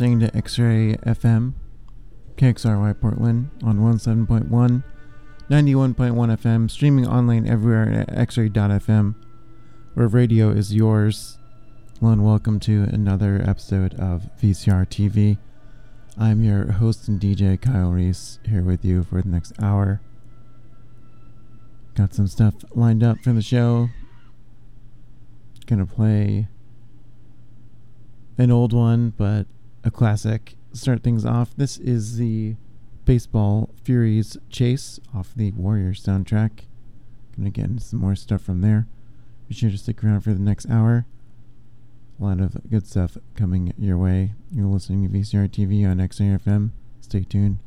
Listening to X Ray FM, KXRY Portland on 17.1, 91.1 FM, streaming online everywhere at xray.fm, where radio is yours. Hello and welcome to another episode of VCR TV. I'm your host and DJ, Kyle Reese, here with you for the next hour. Got some stuff lined up for the show. Gonna play an old one, but a classic. Start things off. This is the Baseball Furies Chase off the Warriors soundtrack. Gonna get into some more stuff from there. Be sure to stick around for the next hour. A lot of good stuff coming your way. You're listening to VCR TV on XAFM. Stay tuned.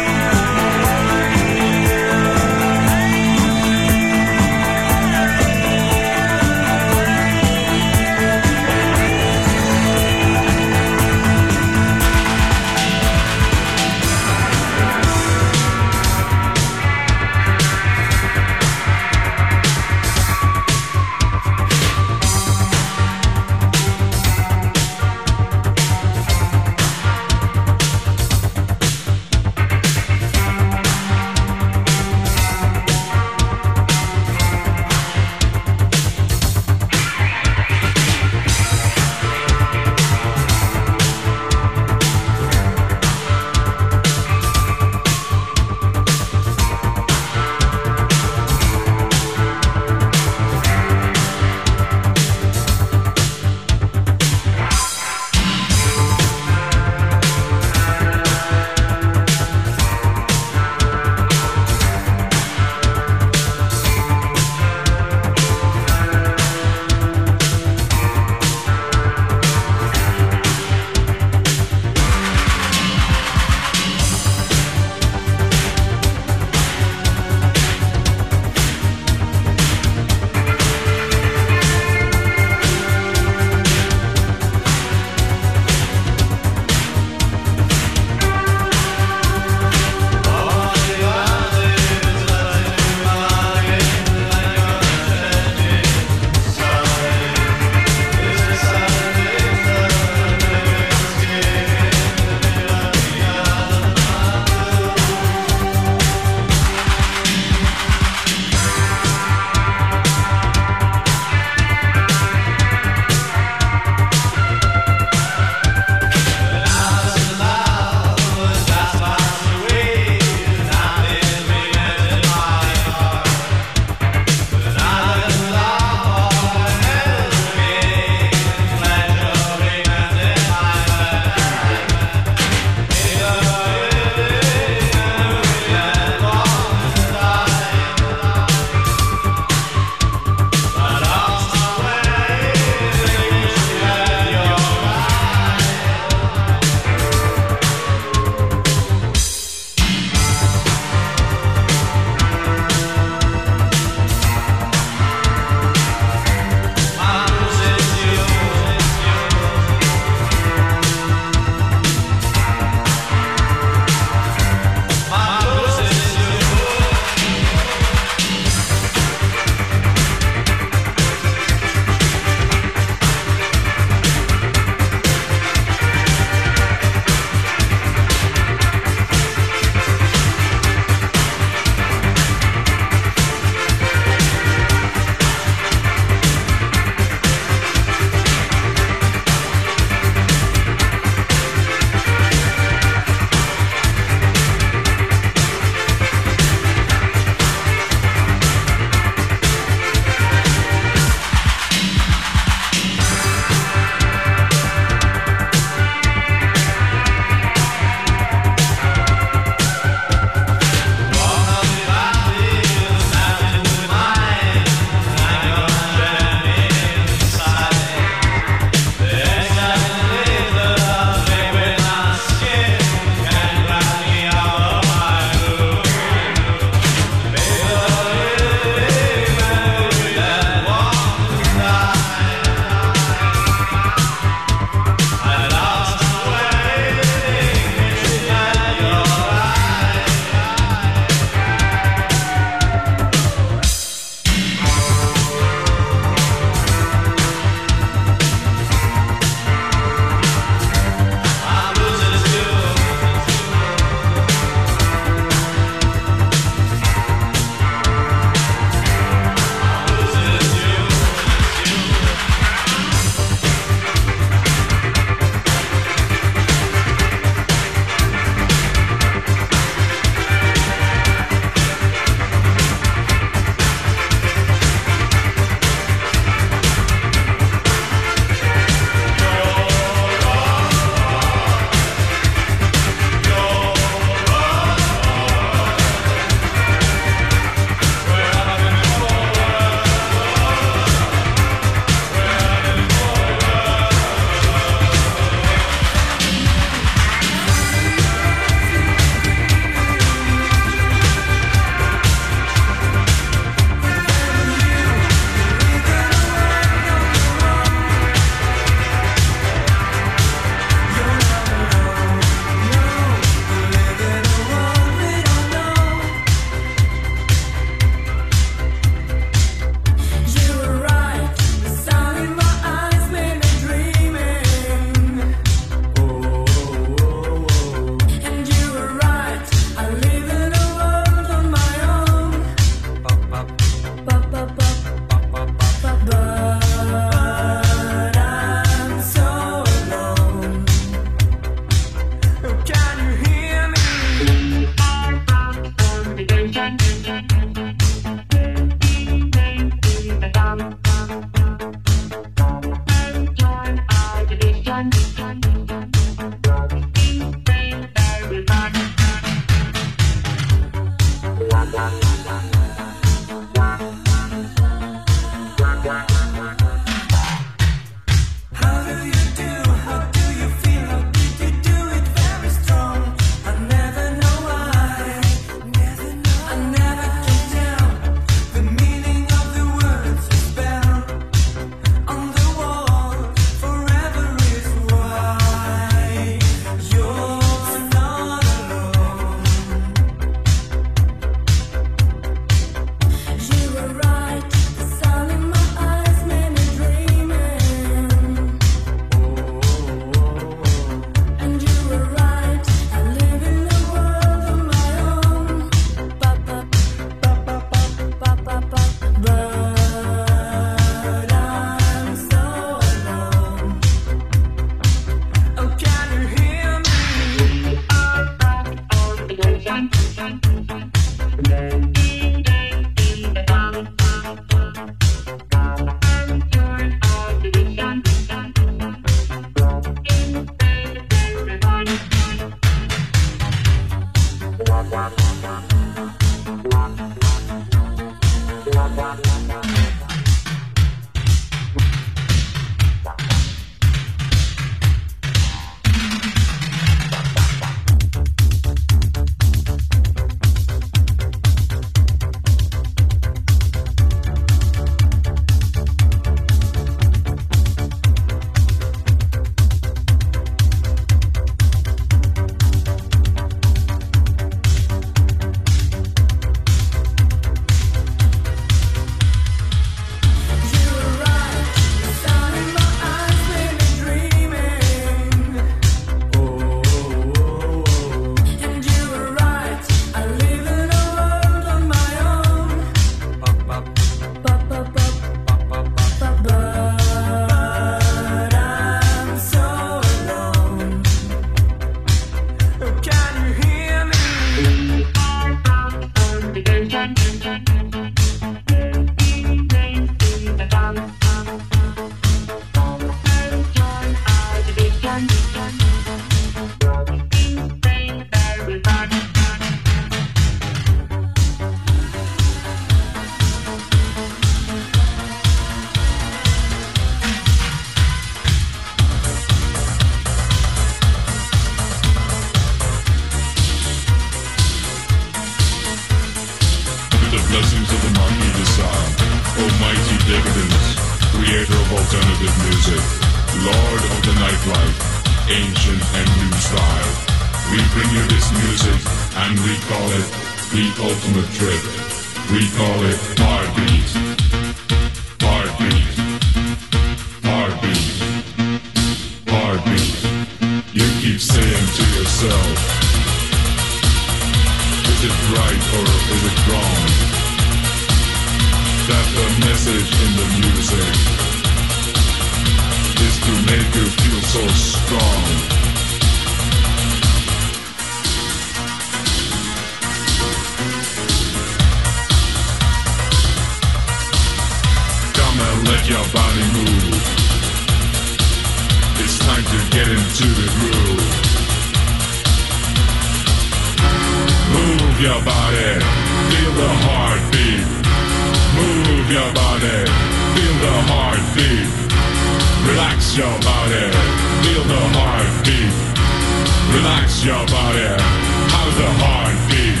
How's the heartbeat?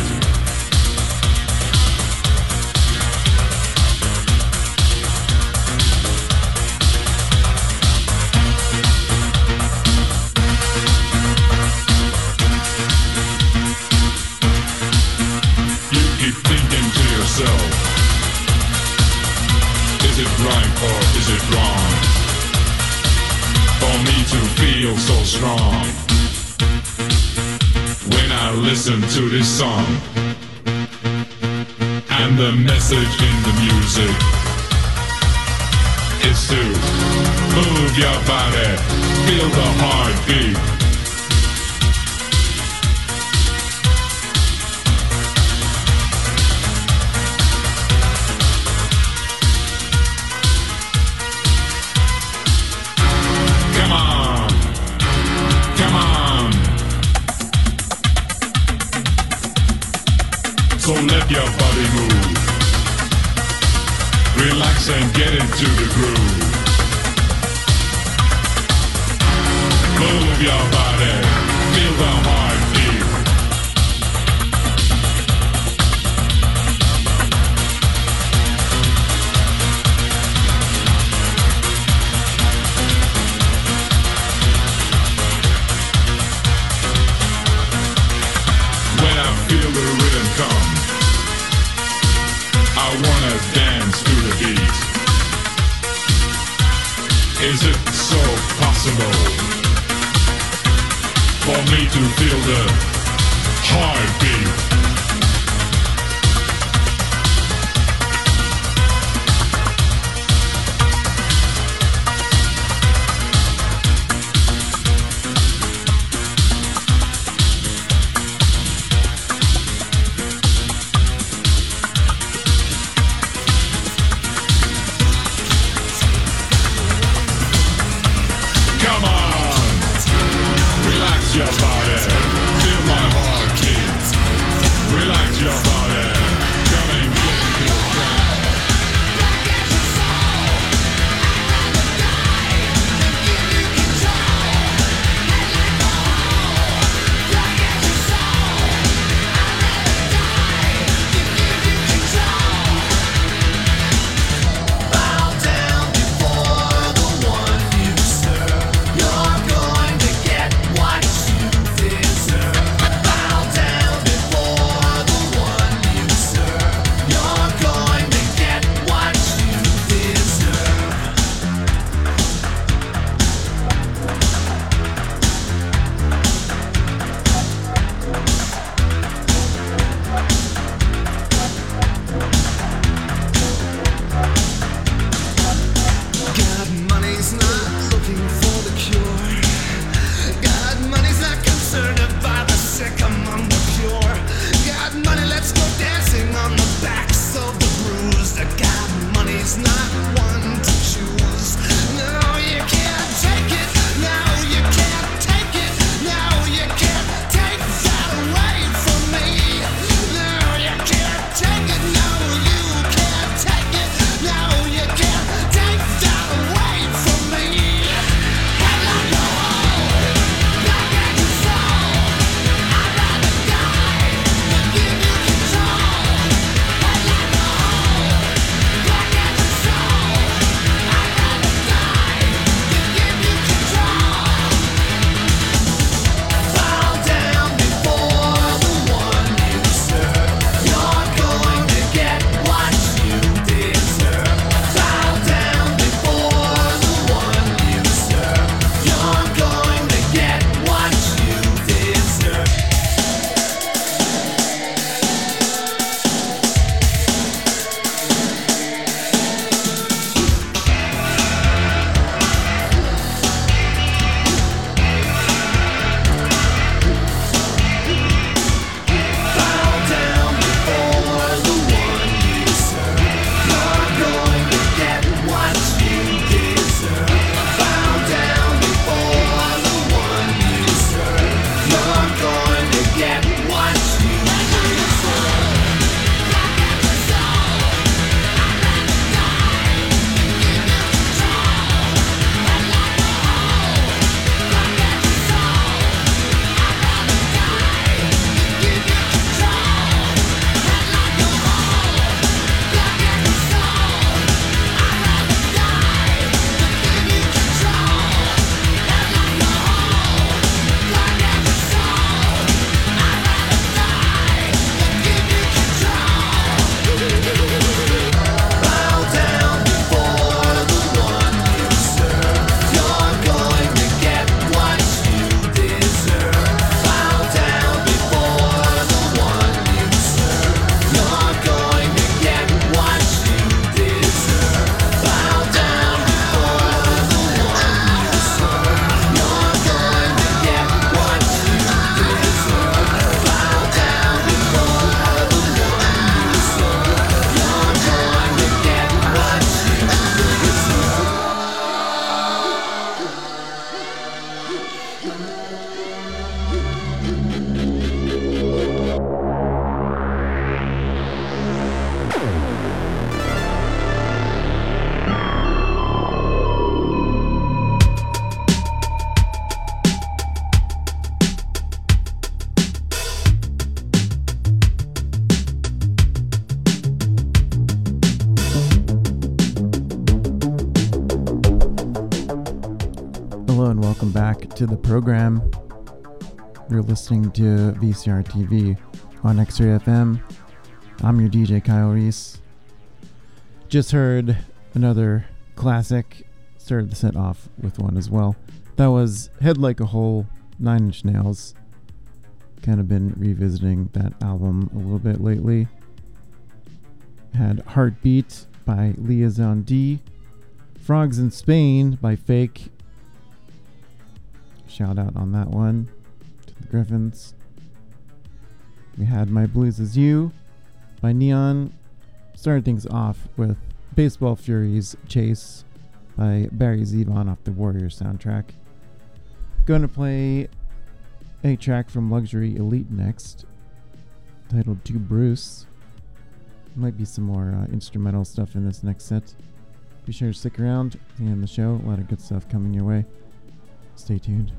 You keep thinking to yourself, is it or is it wrong? For me to feel so strong now listen to this song and the message in the music is to move your body, feel the heartbeat. To the groove. Move your body, feel the heart. Program. You're listening to VCR TV on X-Ray FM. I'm your DJ Kyle Reese. Just heard another classic. Started the set off with one as well. That was Head Like a Hole, Nine Inch Nails. Kind of been revisiting that album a little bit lately. Had Heartbeat by Liaisons D. Frogs in Spain by Fake. Shout out on that one to the Griffins. We had My Blues Is You by Neon. Started things off with Baseball Furies Chase by Barry Zevon off the Warriors soundtrack. Going to play a track from Luxury Elite next, titled To Bruce. Might be some more uh, instrumental stuff in this next set. Be sure to stick around and the show. A lot of good stuff coming your way. Stay tuned.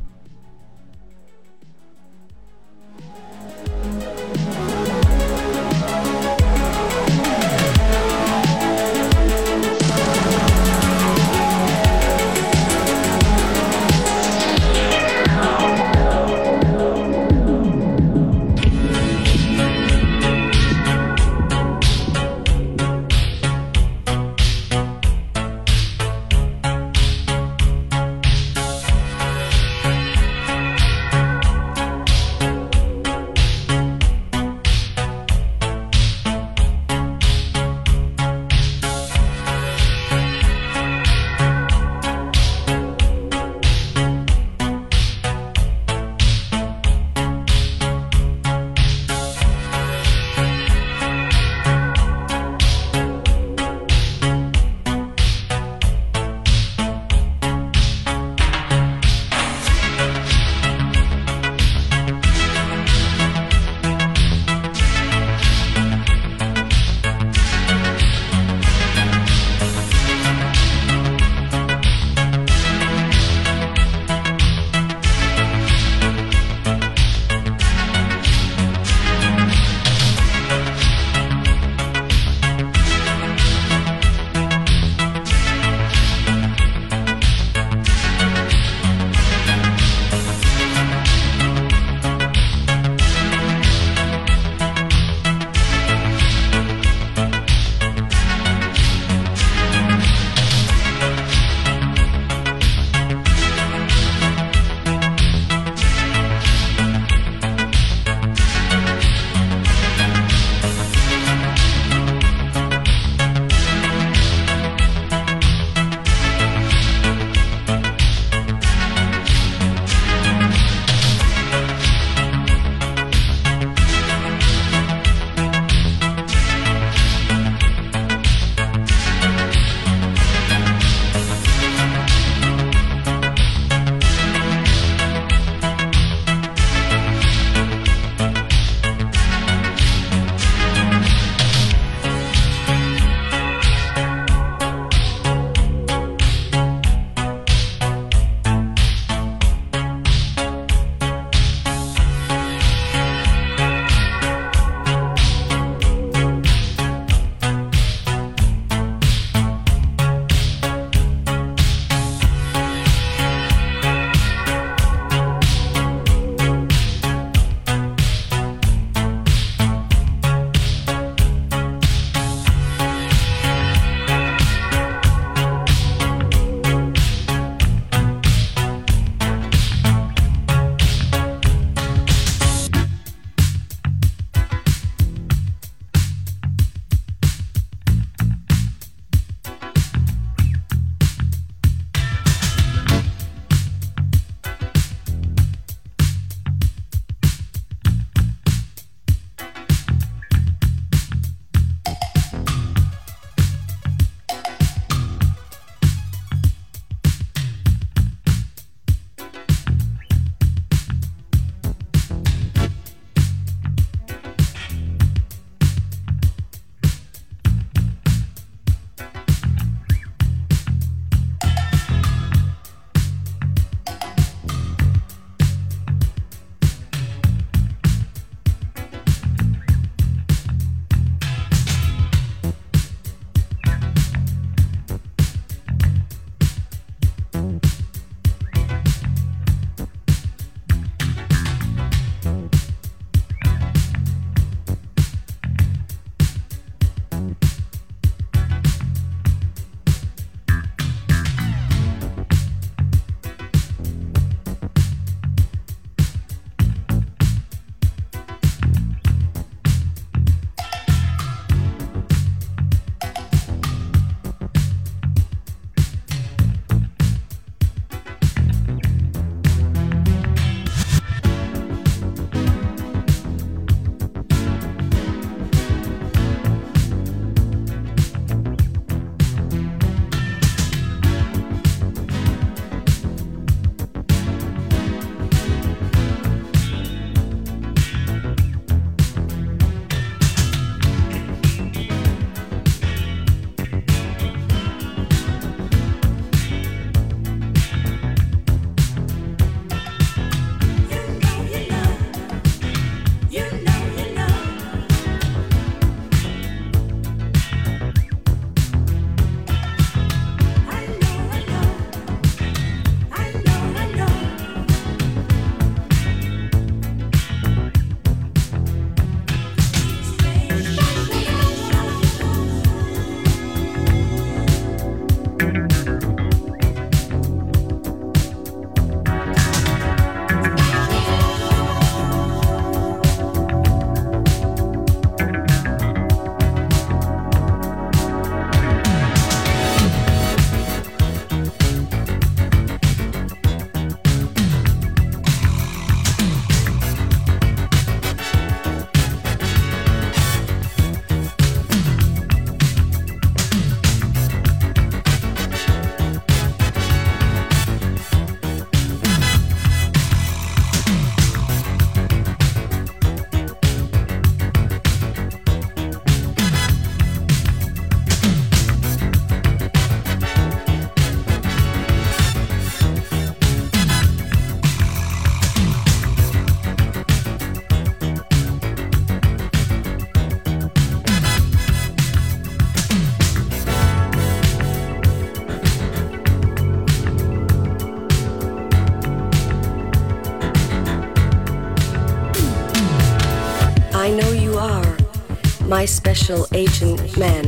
Special agent man.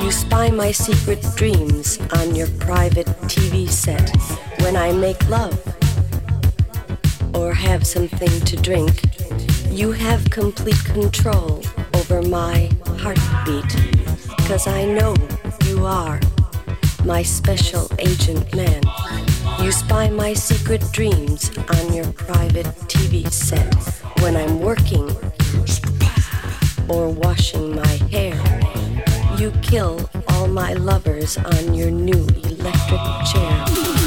You spy my secret dreams on your private TV set when I make love or have something to drink. You have complete control over my heartbeat because I know you are my special agent man. You spy my secret dreams on your private TV set when I'm working or washing my hair. You kill all my lovers on your new electric chair.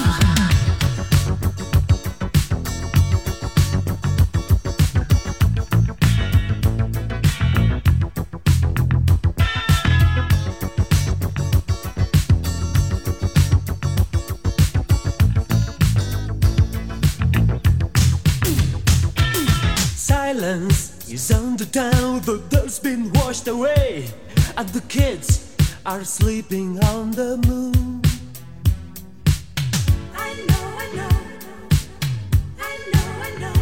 Is underdown, the dirt's been washed away, and the kids are sleeping on the moon. I know, I know, I know, I know.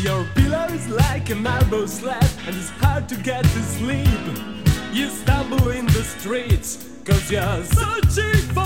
Your pillow is like a marble slab, and it's hard to get to sleep. You stumble in the streets, cause you're searching for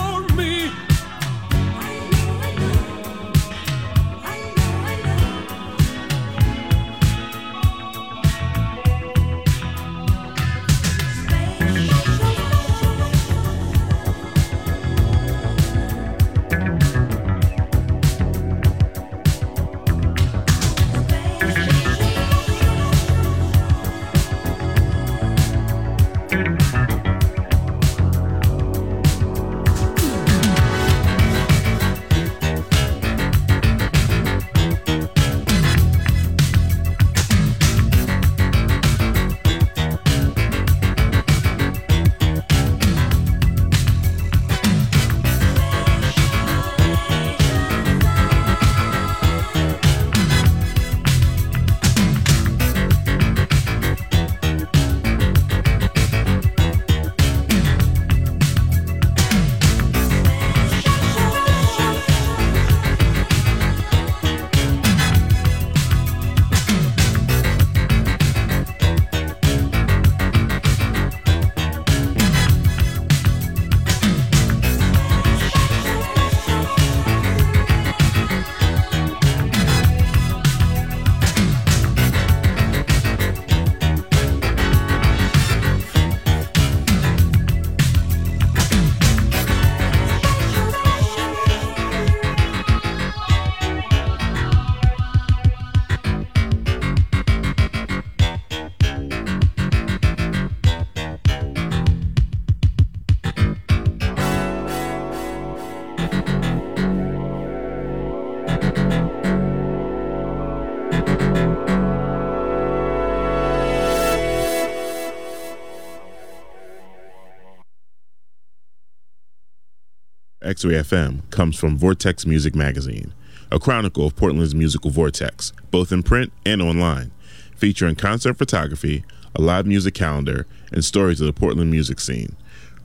X-Ray oh FM comes from Vortex Music Magazine, a chronicle of Portland's musical vortex, both in print and online, featuring concert photography, a live music calendar, and stories of the Portland music scene.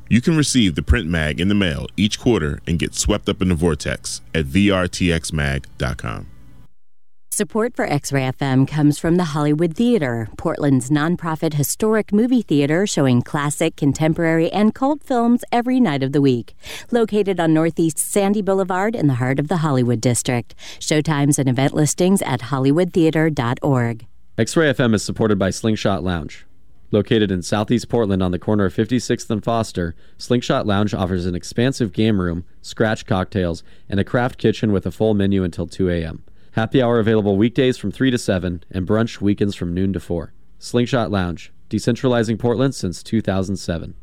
You can receive the print mag in the mail each quarter and get swept up in the vortex at vrtxmag.com. Support for X Ray FM comes from the Hollywood Theater, Portland's nonprofit historic movie theater showing classic, contemporary, and cult films every night of the week. Located on Northeast Sandy Boulevard in the heart of the Hollywood District. Showtimes and event listings at hollywoodtheater.org. X Ray FM is supported by Slingshot Lounge. Located in southeast Portland on the corner of 56th and Foster, Slingshot Lounge offers an expansive game room, scratch cocktails, and a craft kitchen with a full menu until 2 a.m. Happy hour available weekdays from 3 to 7 and brunch weekends from noon to 4. Slingshot Lounge, decentralizing Portland since 2007.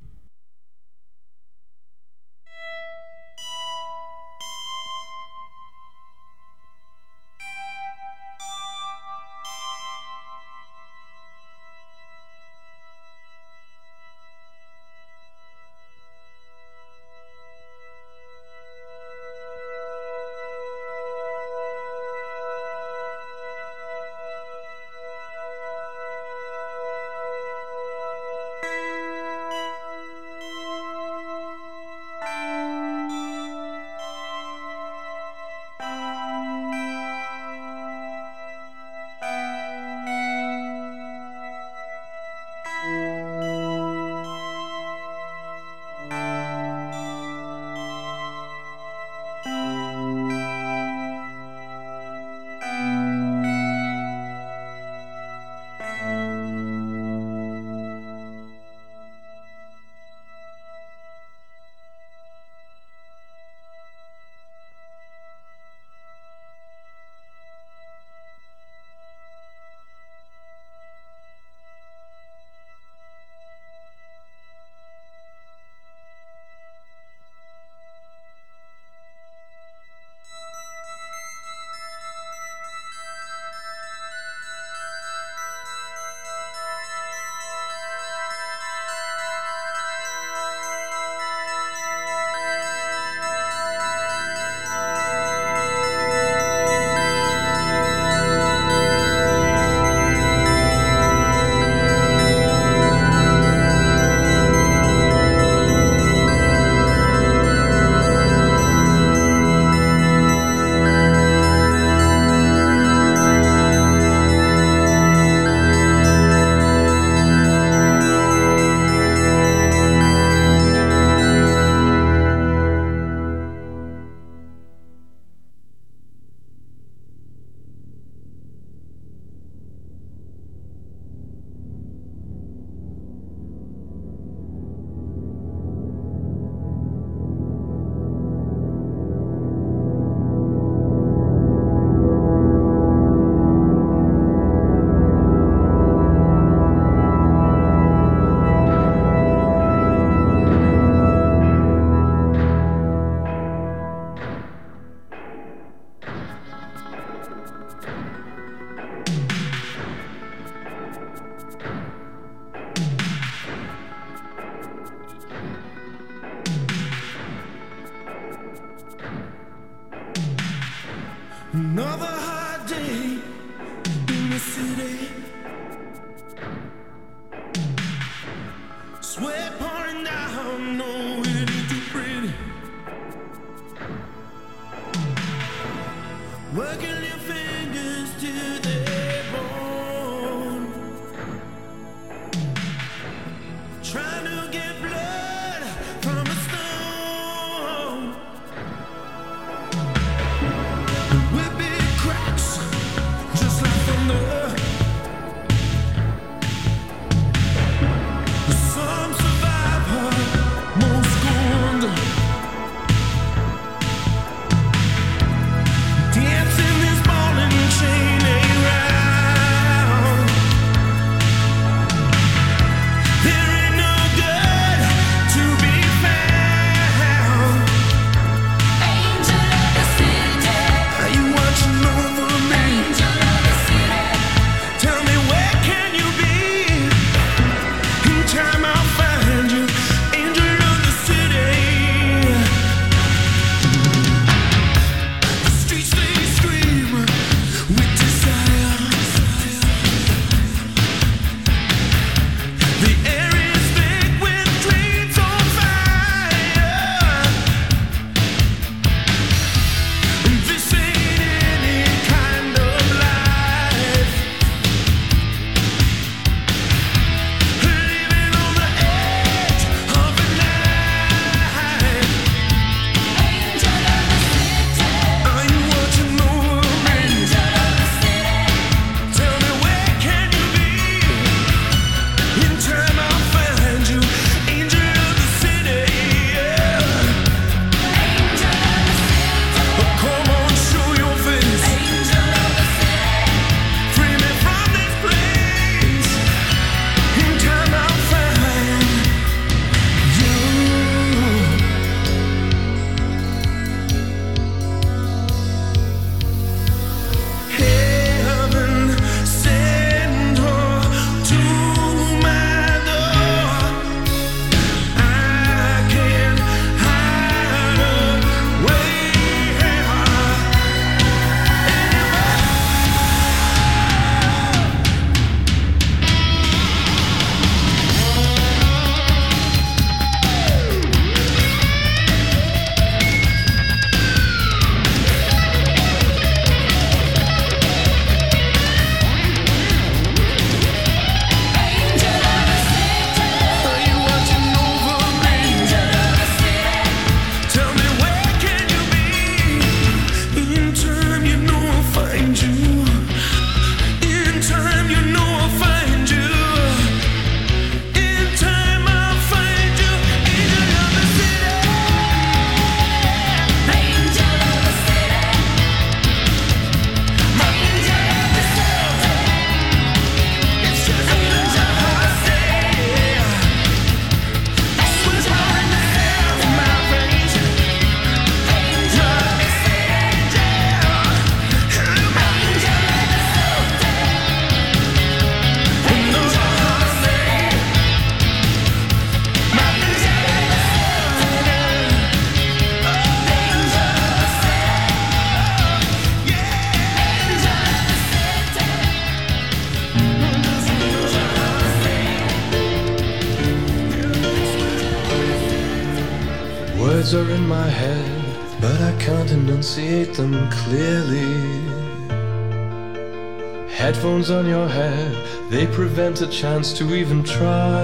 on your head, they prevent a chance to even try.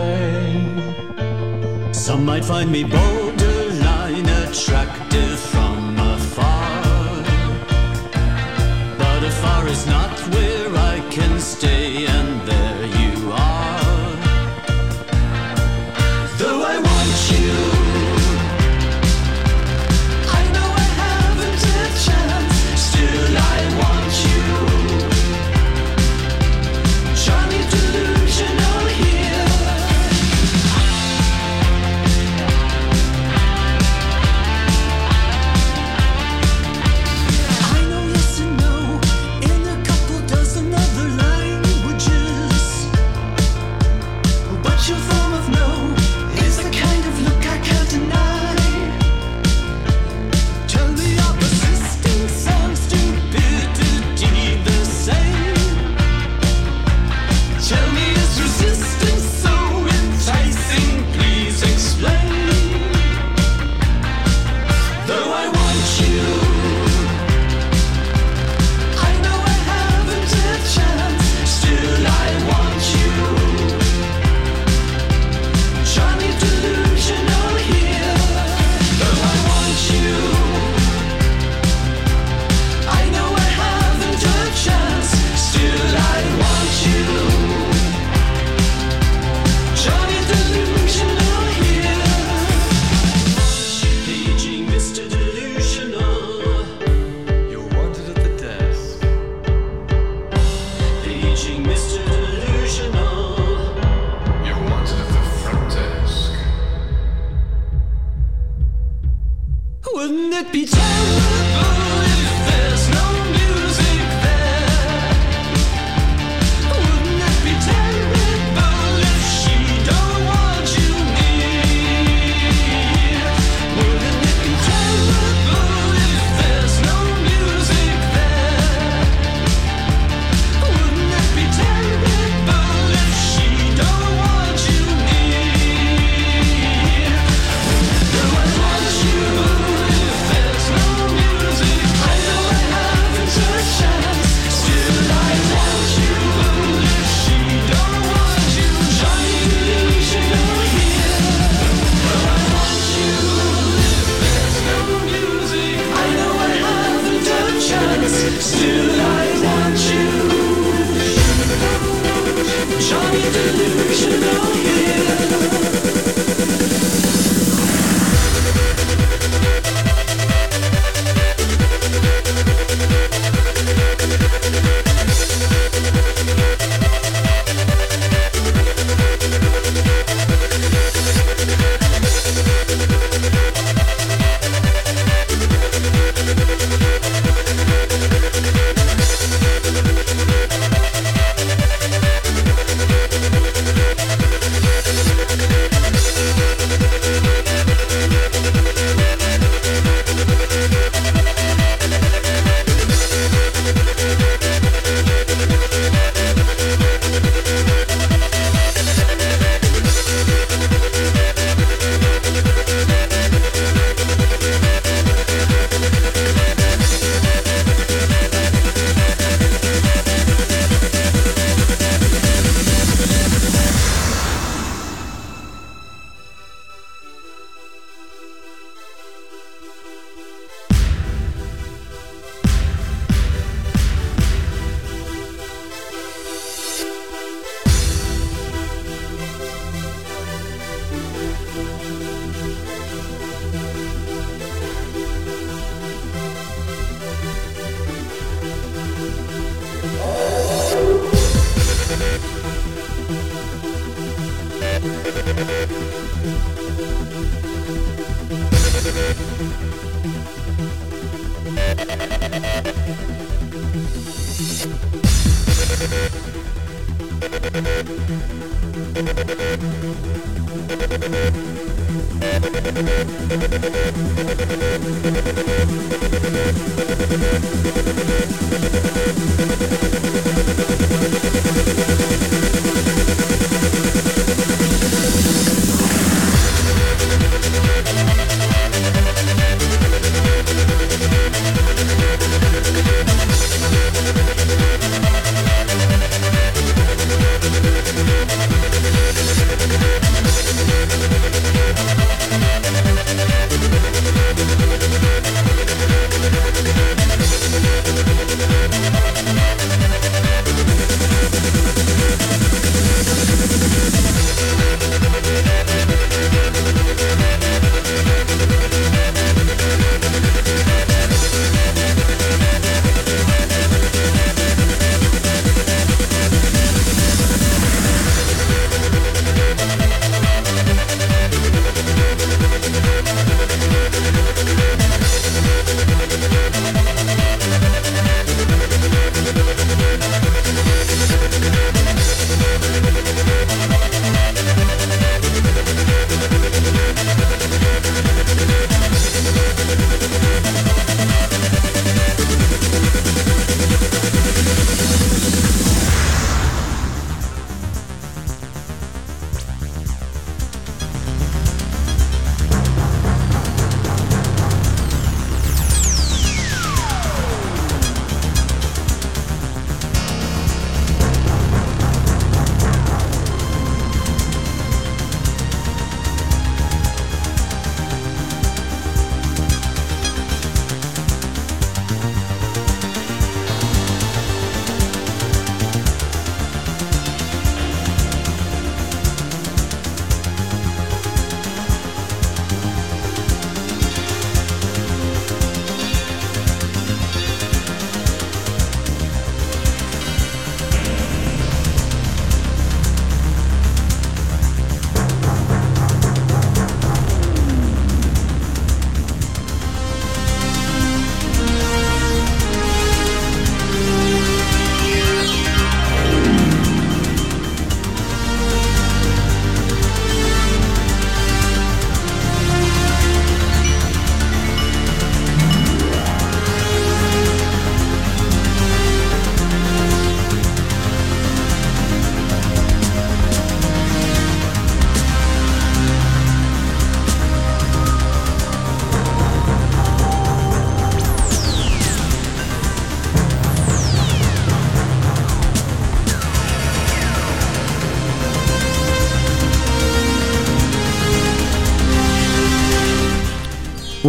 Some might find me borderline attractive from afar, but afar is not with.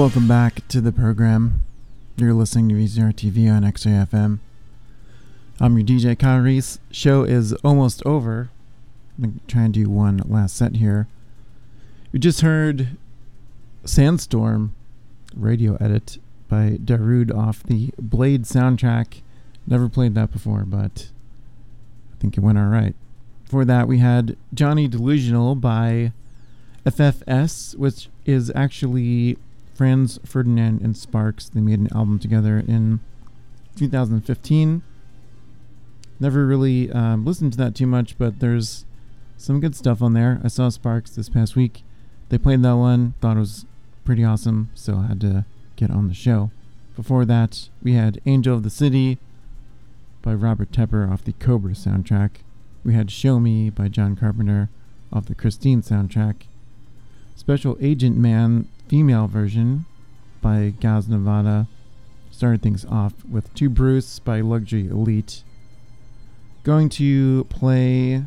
Welcome back to the program. You're listening to VCR TV on X-Ray I'm your DJ Kyle Reese. Show is almost over. I'm gonna try and do one last set here. We just heard Sandstorm radio edit by Darude off the Blade soundtrack. Never played that before, but I think it went alright. For that, we had Johnny Delusional by FFS, which is actually Franz Ferdinand and Sparks. They made an album together in 2015. Never really um, listened to that too much, but there's some good stuff on there. I saw Sparks this past week. They played that one, thought it was pretty awesome, so I had to get on the show. Before that, we had Angel of the City by Robert Tepper off the Cobra soundtrack. We had Show Me by John Carpenter off the Christine soundtrack. Special Agent Man female version by Gaznevada started things off with To Bruce by Luxury Elite. Going to play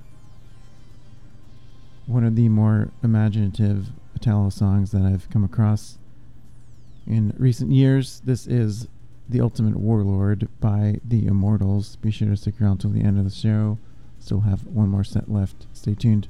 one of the more imaginative Italo songs that I've come across in recent years. This is The Ultimate Warlord by The Immortals. Be sure to stick around till the end of the show. Still have one more set left. Stay tuned.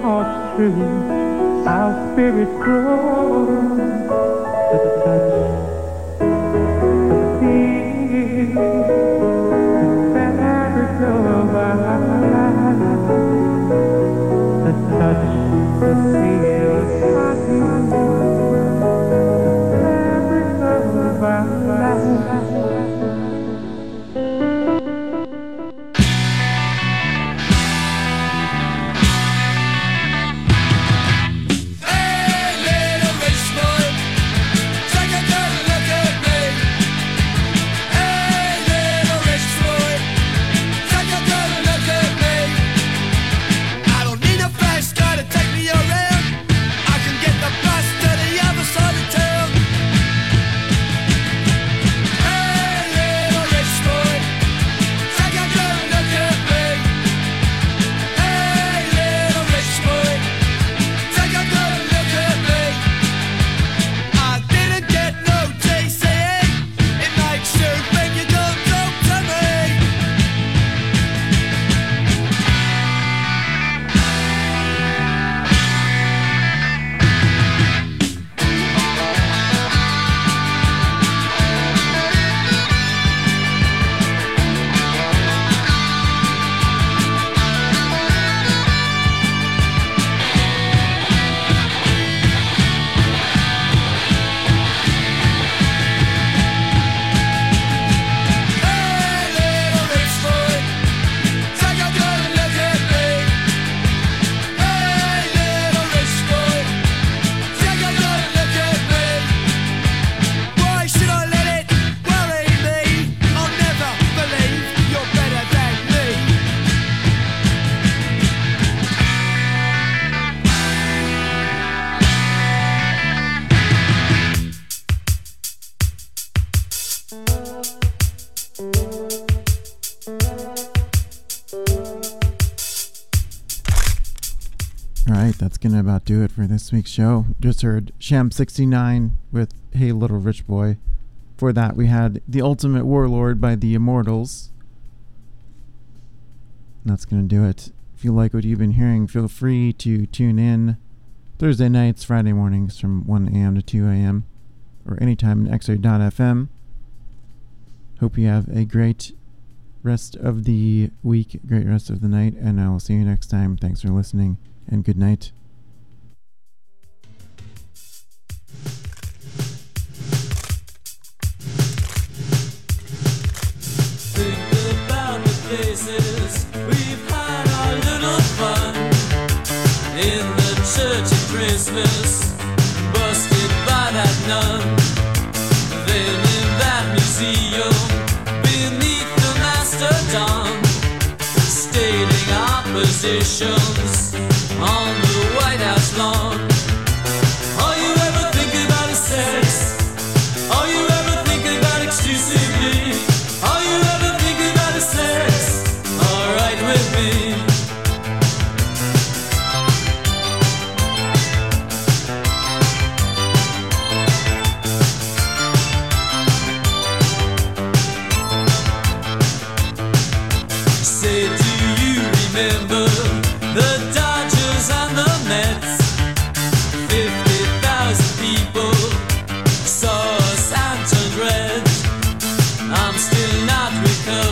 Hearts true, our spirits grow. That's gonna about do it for this week's show. Just heard Sham 69 with Hey Little Rich Boy. For that, we had The Ultimate Warlord by The Immortals. That's gonna do it. If you like what you've been hearing, feel free to tune in Thursday nights, Friday mornings from 1 a.m. to 2 a.m. or anytime in x-ray.fm. Hope you have a great rest of the week, great rest of the night, and I will see you next time. Thanks for listening, and good night. Places we've had our little fun. In the church at Christmas, busted by that nun. Then in that museum, beneath the mastodon, stating our positions